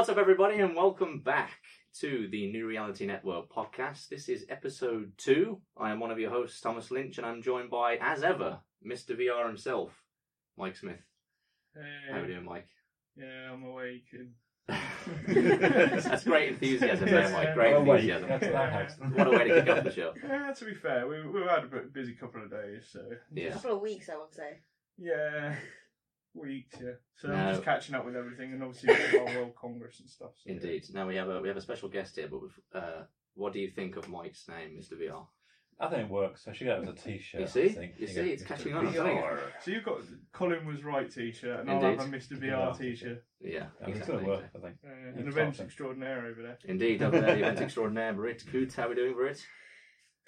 What's up, everybody, and welcome back to the New Reality Network podcast. This is episode two. I am one of your hosts, Thomas Lynch, and I'm joined by, as ever, Mr. VR himself, Mike Smith. Hey, How are you doing, Mike? yeah, I'm awake. And... That's great enthusiasm there, Mike. Great I'm awake. enthusiasm. That's that. What a way to kick off the show. Yeah, to be fair, we, we've had a busy couple of days, so Yeah. A couple of weeks, I would say. yeah, weeks, yeah. So No. I'm just catching up with everything, and obviously we've our World Congress and stuff. So, Indeed. Now we have a we have a special guest here, but we've, uh, what do you think of Mike's name, Mr. VR? I think it works. I should get it as a t-shirt. You see? I think. You see? It's catching on, VR. So you've got Colin was right T-shirt, and I'll have a Mr. Yeah. VR T-shirt. Yeah, Yeah, it's exactly. going to work, I think. Uh, Yeah, an event something. extraordinaire over there. Indeed, over there, the event extraordinaire, Berit. Coots, how are we doing, Berit?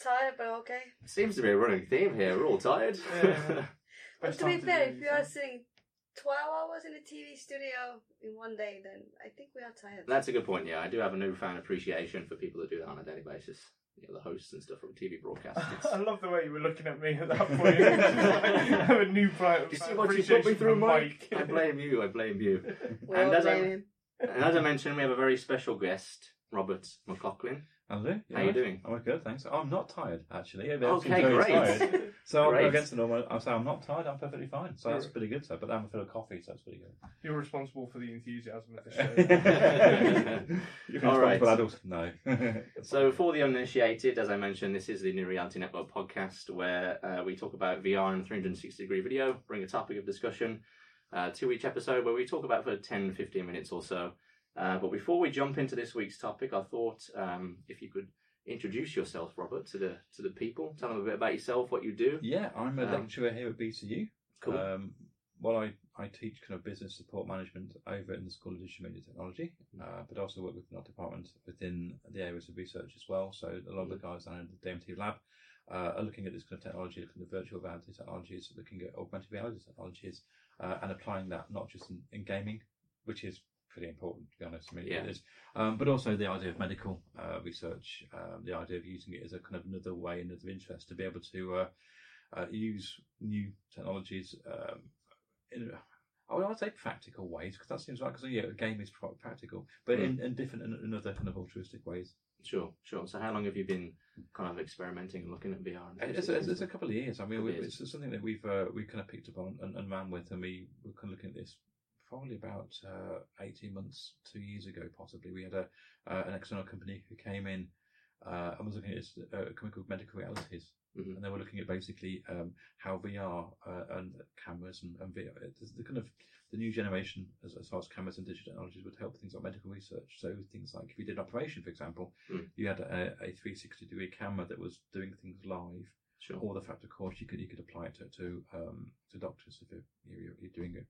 Tired, but okay. Seems to be a running theme here. We're all tired. Yeah. But to be fair, if you are something. sitting 12 hours in a TV studio in one day, then I think we are tired. That's a good point. Yeah, I do have a newfound appreciation for people that do that on a daily basis. You know, the hosts and stuff from TV broadcasts. I love the way you were looking at me at that point. It was just like, I have a new pride. you see what you put me through, Mike? Mike? I blame you. I blame you. we and all as I- blame him. And as I mentioned, we have a very special guest, Robert McLaughlin. Hello. How are you doing? I'm good, thanks. I'm not tired, actually. Everyone Okay, very great. tired. So I'll Great. go against the normal. I'll say I'm not tired. I'm perfectly fine. So that's You're- pretty good. So, but I'm full of coffee, so that's pretty good. You're responsible for the enthusiasm of the show. You're All right. responsible adult? No. So, for the uninitiated, as I mentioned, this is the New Reality Network podcast where uh, we talk about VR and 360 degree video, bring a topic of discussion uh, to each episode where we talk about for 10 15 minutes or so. Uh, but before we jump into this week's topic, I thought um, if you could introduce yourself, Robert, to the to the people, tell them a bit about yourself, what you do. yeah, I'm a Um, lecturer here at BCU. Cool. Um, well, I, I teach kind of business support management over in the School of Digital Media Technology, uh, but also work within our department within the areas of research as well. So a lot of the guys down in the DMT lab uh, are looking at this kind of technology, looking at virtual reality technologies, looking at augmented reality technologies, uh, and applying that not just in, in gaming, which is pretty important to be honest. I mean, Yeah. it is, um, but also the idea of medical uh, research, um, the idea of using it as a kind of another way, another interest to be able to uh, uh, use new technologies um, in, I would say practical ways because that seems like because yeah, a game is practical, but in, in different and in other kind of altruistic ways. Sure, sure. So, how long have you been kind of experimenting and looking at VR? and It's, it's, it's a couple of years. I mean, we, years. it's something that we've uh, we kind of picked up on and, and ran with, and we were kind of looking at this probably about uh, eighteen months, two years ago, possibly. We had a uh, an external company who came in uh, and was looking at this, uh, a company called Medical Realities, Mhm. and they were looking at basically um, how VR uh, and cameras and, and VR, the kind of the new generation as, as far as cameras and digital technologies would help things like medical research. So things like if you did an operation, for example, Mm. you had a, a 360 degree camera that was doing things live Sure. or the fact, of course, you could you could apply it to to, um, to doctors if you're, you're, you're doing it,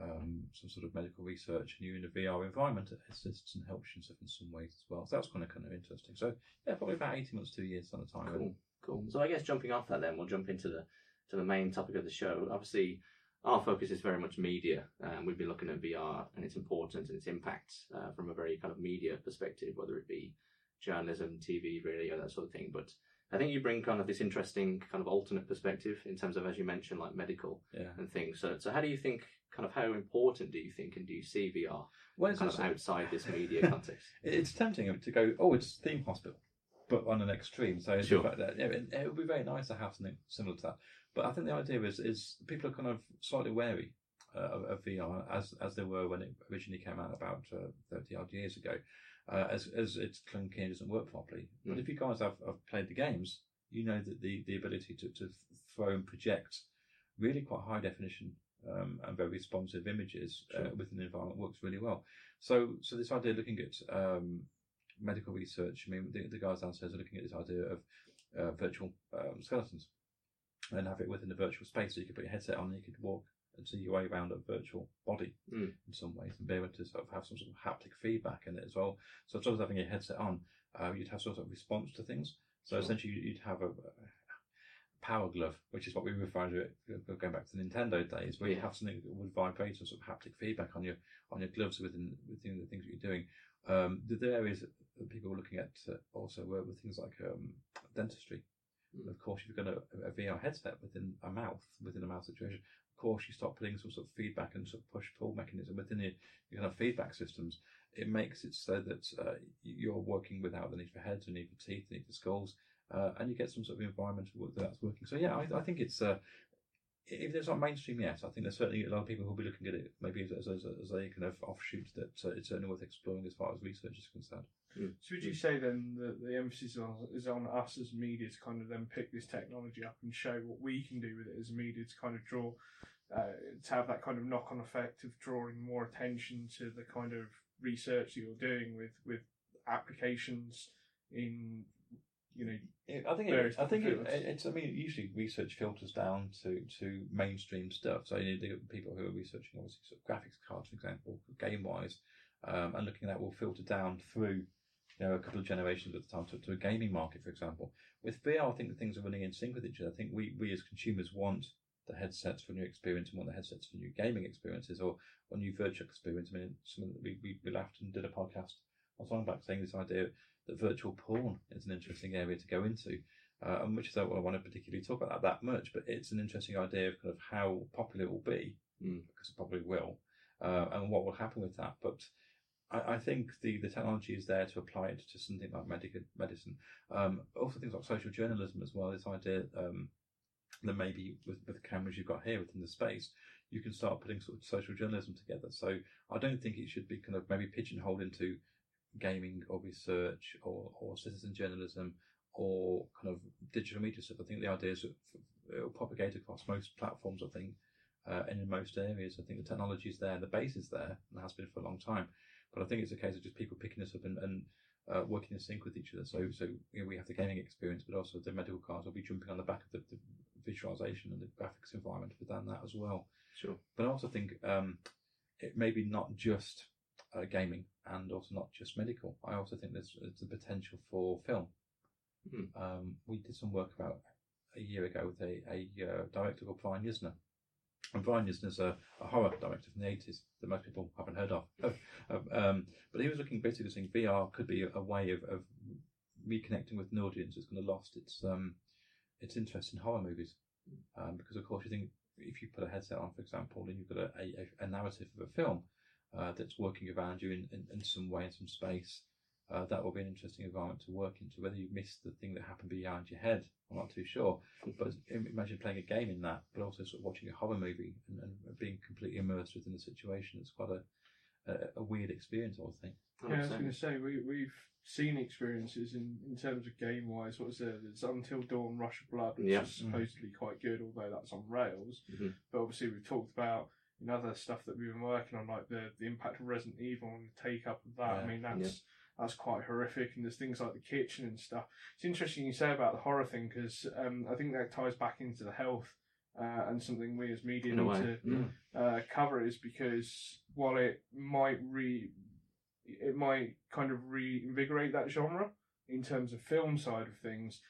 um, some sort of medical research and you're in a VR environment. It assists and helps you in some ways as well. So that's kind of kind of interesting. So yeah, probably about eighteen months, two years at a time. Cool, cool. So I guess jumping off that, then we'll jump into the to the main topic of the show. Obviously, our focus is very much media. Um, we've been looking at VR and its importance and its impact uh, from a very kind of media perspective, whether it be journalism, TV, radio, that sort of thing. But I think you bring kind of this interesting kind of alternate perspective in terms of, as you mentioned, like medical Yeah. and things. So, so how do you think? Kind of how important do you think, and do you see VR Well, kind of outside this media context? it's tempting to go, oh, it's theme hospital, but on an extreme. So it's Sure. that yeah, it, it would be very nice to have something similar to that. But I think the idea is is people are kind of slightly wary uh, of, of VR as as they were when it originally came out about uh, thirty odd years ago, uh, as as it's clunky and doesn't work properly. But Mm. if you guys have, have played the games, you know that the the ability to to throw and project really quite high definition um, and very responsive images uh, within the environment works really well. So, so this idea of looking at um, medical research, I mean, the, the guys downstairs are looking at this idea of uh, virtual um, skeletons and have it within a virtual space. So you could put your headset on and you could walk see your way around a virtual body Mm. in some ways and be able to sort of have some sort of haptic feedback in it as well. So as well as having your headset on, uh, you'd have sort of response to things. So Sure. essentially, you'd have a, a power glove, which is what we refer to it going back to the Nintendo days, where you have something that would vibrate and sort of haptic feedback on your on your gloves within within the things that you're doing. Um, the, the areas that people were looking at uh, also were with things like um, dentistry. Mm. Of course, if you've got a, a VR headset within a mouth, within a mouth situation, of course, you start putting some sort of feedback and sort of push pull mechanism within your, your kind of feedback systems, it makes it so that uh, you're working without the need for heads, the need for teeth, the need for skulls, uh, and you get some sort of environment that's working. So yeah, I, I think it's uh, if it's not mainstream yet, I think there's certainly a lot of people who'll be looking at it maybe as, as, as a kind of offshoot that uh, it's certainly worth exploring as far as research is concerned. So would you say then that the emphasis on, is on us as media to kind of then pick this technology up and show what we can do with it as media to kind of draw, uh, to have that kind of knock-on effect of drawing more attention to the kind of research that you're doing with with applications in you know I think it, I think it, it's. I mean, usually research filters down to, to mainstream stuff. So you need the people who are researching, obviously, sort of graphics cards, for example, game wise, um, and looking at that will filter down through, you know, a couple of generations at the time to, to a gaming market, for example. With VR, I think the things are running in sync with each other. I think we, we as consumers want the headsets for new experience and want the headsets for new gaming experiences or, or new virtual experience. I mean, something that we, we, we laughed and did a podcast not long back saying this idea that virtual porn is an interesting area to go into, uh, and which is not what I want to particularly talk about that that much, but it's an interesting idea of kind of how popular it will be, Mm. because it probably will, uh, and what will happen with that. But I, I think the, the technology is there to apply it to something like medical medicine. Um, also things like social journalism as well. This idea um, that maybe with, with the cameras you've got here within the space, you can start putting sort of social journalism together. So I don't think it should be kind of maybe pigeonholed into gaming or research or, or citizen journalism or kind of digital media stuff. I think the idea is that it'll propagate across most platforms, I think, uh, and in most areas. I think the technology is there the base is there and has been for a long time. But I think it's a case of just people picking this up and, and uh, working in sync with each other. So, so you know, we have the gaming experience, but also the medical cards will be jumping on the back of the, the visualization and the graphics environment within that as well. Sure. But I also think um, it may be not just uh, gaming and also not just medical. I also think there's, there's the potential for film. Hmm. Um, we did some work about a year ago with a, a uh, director called Brian Yuzna. And Brian Yuzna's a, a horror director from the 80s that most people haven't heard of. um, but he was looking basically saying VR could be a, a way of, of reconnecting with an audience that's kind of lost its um, its interest in horror movies. Um, because of course you think if you put a headset on, for example, and you've got a, a, a narrative of a film uh, that's working around you in, in, in some way, in some space, uh, that will be an interesting environment to work into. Whether you miss the thing that happened behind your head, I'm not too sure. But imagine playing a game in that, but also sort of watching a horror movie and, and being completely immersed within the situation. It's quite a, a, a weird experience, I would think. Yeah, I was going to say we we've seen experiences in, in terms of game wise. What was there? There's Until Dawn, Rush of Blood, which Yeah. is supposedly quite good, although that's on rails. Mhm. But obviously, we've talked about in other stuff that we've been working on, like the the impact of Resident Evil and the take up of that. I mean, that's that's quite horrific. And there's things like the kitchen and stuff. It's interesting you say about the horror thing because um, I think that ties back into the health. Uh, and something we as media need to Mm. uh, cover is because while it might re it might kind of reinvigorate that genre in terms of film side of things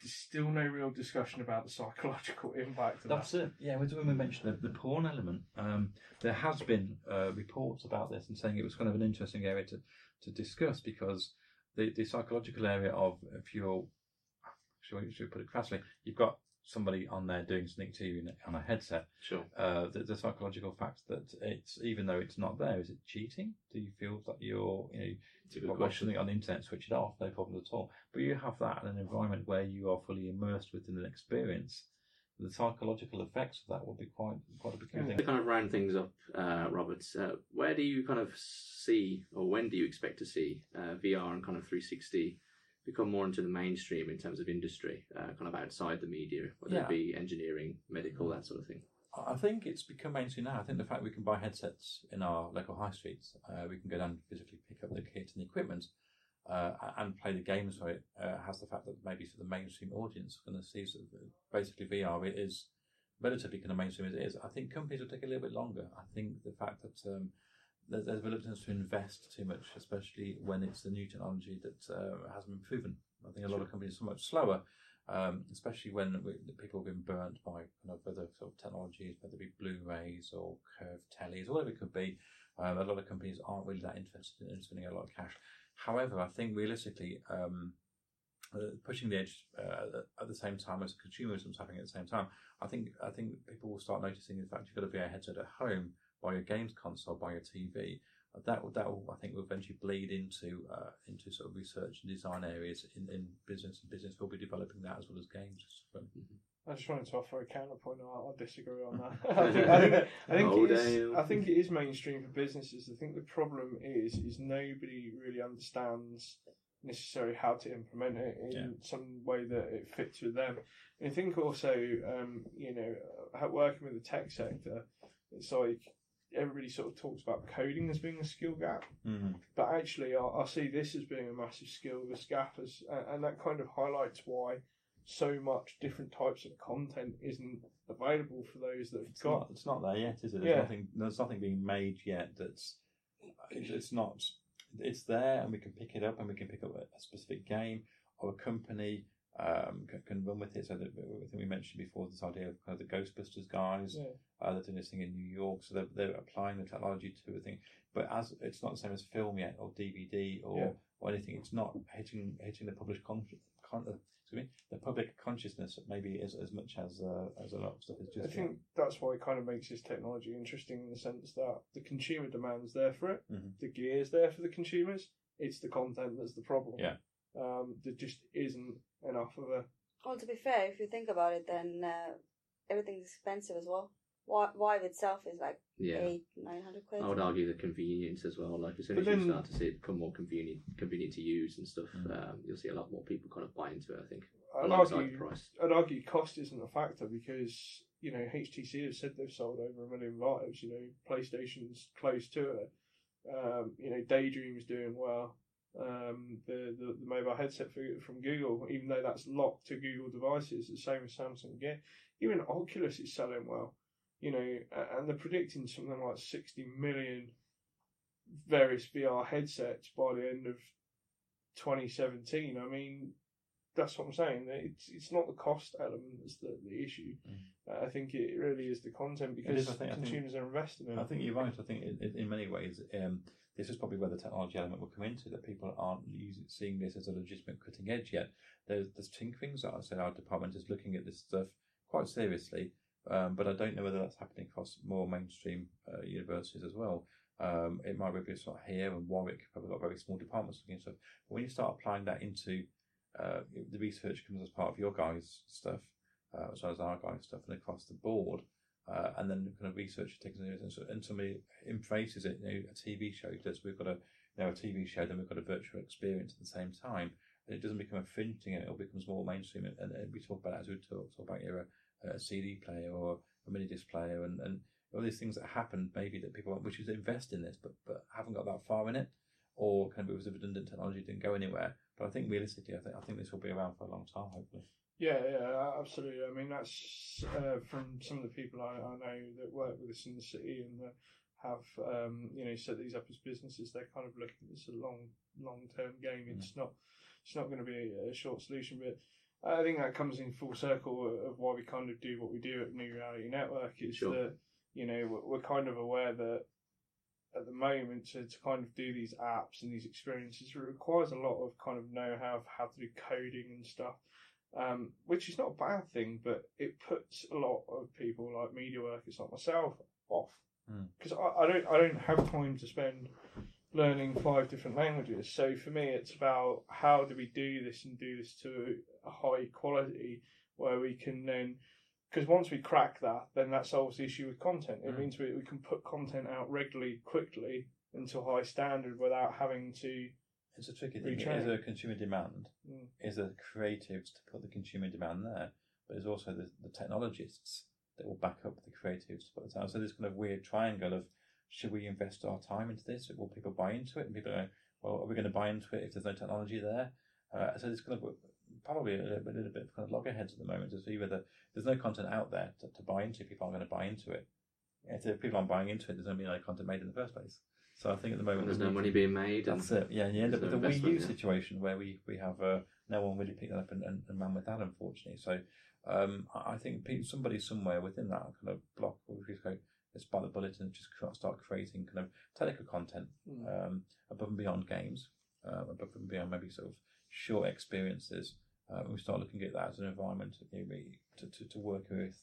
there's still no real discussion about the psychological impact of That's it. Yeah, when when we mentioned the, the porn element, um, there has been uh, reports about this and saying it was kind of an interesting area to, to discuss because the, the psychological area of if you're, should we, should we put it crassly, you've got somebody on there doing something to you on a headset. Sure. Uh, the, the psychological fact that it's even though it's not there, is it cheating? Do you feel that you're you know It's a good watch question. something on the internet, switch it off, no problem at all. But you have that in an environment where you are fully immersed within an experience. The psychological effects of that will be quite quite a big Yeah. thing. To kind of round things up, uh, Robert, uh, where do you kind of see, or when do you expect to see uh, VR and kind of 360 become more into the mainstream in terms of industry, uh, kind of outside the media, whether Yeah. it be engineering, medical, that sort of thing? I think it's become mainstream now. I think the fact we can buy headsets in our local high streets, uh, we can go down and physically pick up the kit and the equipment uh, and play the games for it, uh, has the fact that maybe for the mainstream audience going to see sort of basically VR it is relatively kind of mainstream as it is. I think companies will take a little bit longer. I think the fact that um, there- there's reluctance to invest too much, especially when it's a new technology that uh, hasn't been proven. I think a lot of companies are so much slower um, especially when we, people have been burnt by kind of other sort of technologies, whether it be Blu-rays or curved tellies, whatever it could be. Um, a lot of companies aren't really that interested in spending a lot of cash. However, I think realistically, um, uh, pushing the edge uh, at the same time as consumerism's happening at the same time, I think I think people will start noticing the fact you've got a VR headset at home, buy your games console, buy your TV. that will, that will, I think, will eventually bleed into uh, into sort of research and design areas in, in business. And business will be developing that as well as games. So, I just wanted to offer a counterpoint. I, I disagree on that. I think, I think, I think, Oh, it is, damn. I think it is mainstream for businesses. I think the problem is is nobody really understands necessarily how to implement it in Yeah. some way that it fits with them. And I think also, um, you know, uh, working with the tech sector, it's like everybody sort of talks about coding as being a skill gap. mm But actually, I, I see this as being a massive skill gap, as and, and that kind of highlights why so much different types of content isn't available for those that have it's got. not, it's not there yet, is it? There's Yeah. nothing. There's nothing being made yet. That's it's it's not. It's there, and we can pick it up, and we can pick up a, a specific game or a company um, can, can run with it. So that I think we mentioned before this idea of kind of the Ghostbusters guys. Yeah. Uh, they're doing this thing in New York, so they're, they're applying the technology to a thing. But as it's not the same as film yet, or DVD, or, Yeah. or anything. It's not hitting hitting the public con, con, uh, excuse me, the public consciousness maybe as as much as uh, as a lot of stuff is just. I think that's why it kind of makes this technology interesting in the sense that the consumer demand's there for it, Mhm. the gear's there for the consumers. It's the content that's the problem. Yeah. Um, there just isn't enough of a. Well, to be fair, if you think about it, then uh, everything's expensive as well. Wi- Vive itself is like Yeah. eight, nine hundred quid. I would argue the convenience as well. Like as soon But as then- you start to see it become more convenient, convenient to use and stuff, Mm. um, you'll see a lot more people kind of buy into it. I think I'd argue, price. I'd argue cost isn't a factor because you know HTC has said they've sold over a million Vives. You know, PlayStation's close to it. Um, you know, Daydream's doing well. Um, the, the the mobile headset for, from Google, even though that's locked to Google devices, the same as Samsung Gear. Even Oculus is selling well. You know, and they're predicting something like sixty million various VR headsets by the end of 2017. I mean, that's what I'm saying. It's it's not the cost element that's the, the issue. Uh, I think it really is the content because is, I think- I think- consumers are investing in it. I think you're right. I think in, in- in many ways, um, this is probably where the technology element will come into that people aren't using, seeing this as a legitimate cutting edge yet. There's, there's tinkerings. I said our department is looking at this stuff quite seriously, um, but I don't know whether that's happening across more mainstream uh, universities as well. Um, it might be sort of here and Warwick probably got very small departments looking at stuff. But when you start applying that into uh, the research comes as part of your guys' stuff, uh, as well as our guys' stuff, and across the board, uh, and then kind of research takes and, so, and somebody embraces it. You know, a TV show does. We've got a you know a TV show, then we've got a virtual experience at the same time. And it doesn't become a fringe thing; it all becomes more mainstream. And, and we talk about as we talk, talk about your a, a CD player or a mini disc player, and, and all these things that happen. Maybe that people which is invest in this, but but haven't got that far in it, or kind of it was a redundant technology, didn't go anywhere. But I think realistically, I think I think this will be around for a long time, hopefully. Yeah, yeah, absolutely. I mean, that's uh, from some of the people I, I know that work with us in the city and uh, have um, you know set these up as businesses. They're kind of looking at this a long, long term game. It's not, it's not going to be a, short solution. But I think that comes in full circle of why we kind of do what we do at New Reality Network. Is Sure. that you know we're kind of aware that at the moment to, to kind of do these apps and these experiences it requires a lot of kind of know how of how to do coding and stuff um, which is not a bad thing, but it puts a lot of people like media workers like myself off Hmm. because I, I don't I don't have time to spend learning five different languages. So for me, it's about how do we do this and do this to a high quality where we can then. Because once we crack that, then that solves the issue with content. It Hmm. means we, we can put content out regularly, quickly, and to a high standard without having to. It's a tricky thing. Retrain. Is there a consumer demand? Mm. Is there creatives to put the consumer demand there? But there's also the, the technologists that will back up the creatives to put it out. So this kind of weird triangle of should we invest our time into this? Will people buy into it? And people go, well, are we going to buy into it if there's no technology there? Uh, so there's kind of probably a little, bit- a little bit of kind of loggerheads at the moment to see whether there's no content out there to, to buy into. People aren't going to buy into it. If people aren't buying into it, there's going to be no content made in the first place. So I think at the moment there's no money being made. And that's it. Yeah, and you end up with no the Wii U yeah. situation where we we have uh, no one really picked that up and, and, and ran with that, unfortunately. So um, I I think somebody somewhere within that kind of block will just go, let's bite the bullet and just start creating kind of technical content Mm. um, above and beyond games, uh, above and beyond maybe sort of short experiences. Uh, we start looking at that as an environment to, to, to work with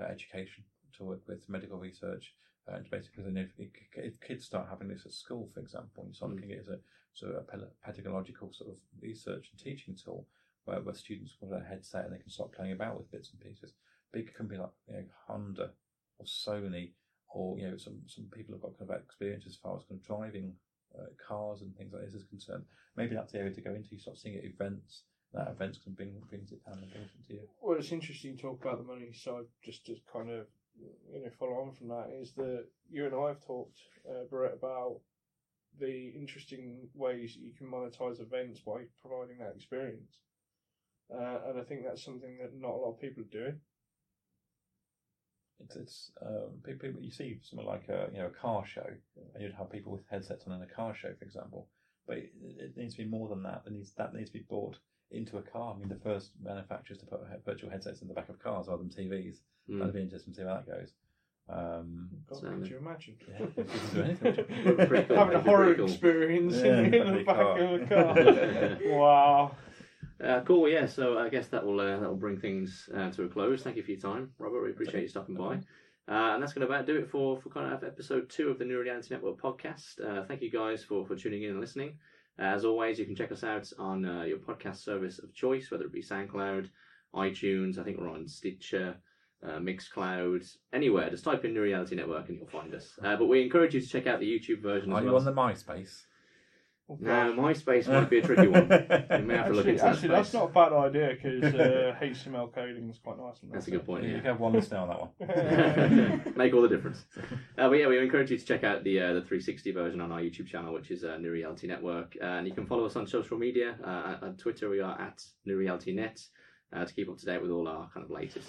uh, education to work with medical research. Uh, and basically, know, if, if kids start having this at school, for example, and you start Mm. looking at it as a sort of a pedagogical sort of research and teaching tool, where, where students put a headset and they can start playing about with bits and pieces. Big company like you know, Honda or Sony, or you know, some some people have got kind of experience as far as kind of driving uh, cars and things like this is concerned. Maybe that's the area to go into. You start seeing at events. That events can bring brings it down and brings it to you. Well, it's interesting to talk about the money side, just to kind of you know follow on from that. Is that you and I have talked, uh, Berit, about the interesting ways you can monetize events by providing that experience, uh, and I think that's something that not a lot of people are doing. It's it's um, people, you see something like a you know a car show, and you'd have people with headsets on in a car show, for example. But it, it needs to be more than that. That needs that needs to be brought into a car. I mean, the first manufacturers to put virtual headsets in the back of cars rather than TVs. Mm. That'd be interesting to see how that goes. Um, God, could you imagine? yeah, if you can do anything. Having a That'd horror cool. experience Yeah, in, that'd the back car. of a car. wow. Uh, cool. Yeah. So I guess that will uh, that will bring things uh, to a close. Thank you for your time, Robert. We appreciate you stopping by. Uh, and that's going to about do it for for kind of episode two of the New Reality Network podcast. Uh, thank you guys for for tuning in and listening. As always, you can check us out on uh, your podcast service of choice, whether it be SoundCloud, iTunes. I think we're on Stitcher. Uh, Mixcloud, anywhere. Just type in New Reality Network and you'll find us. Uh, but we encourage you to check out the YouTube version Are as you well. on the MySpace? Oh, No. MySpace might be a tricky one. You may have to look Actually, into that actually that's space. not a bad idea because uh, HTML coding is quite nice. on That's a good point. you Yeah. can have one listener on that one. Make all the difference. Uh, but yeah, we encourage you to check out the uh, the 360 version on our YouTube channel, which is uh, New Reality Network, and you can follow us on social media. Uh, on Twitter, we are at New Reality Net uh, to keep up to date with all our kind of latest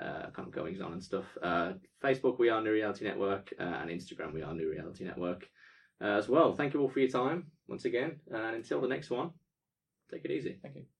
uh, kind of goings on and stuff. Uh, Facebook, we are New Reality Network, uh, and Instagram, we are New Reality Network uh, as well. Thank you all for your time once again, and until the next one, take it easy. Thank you.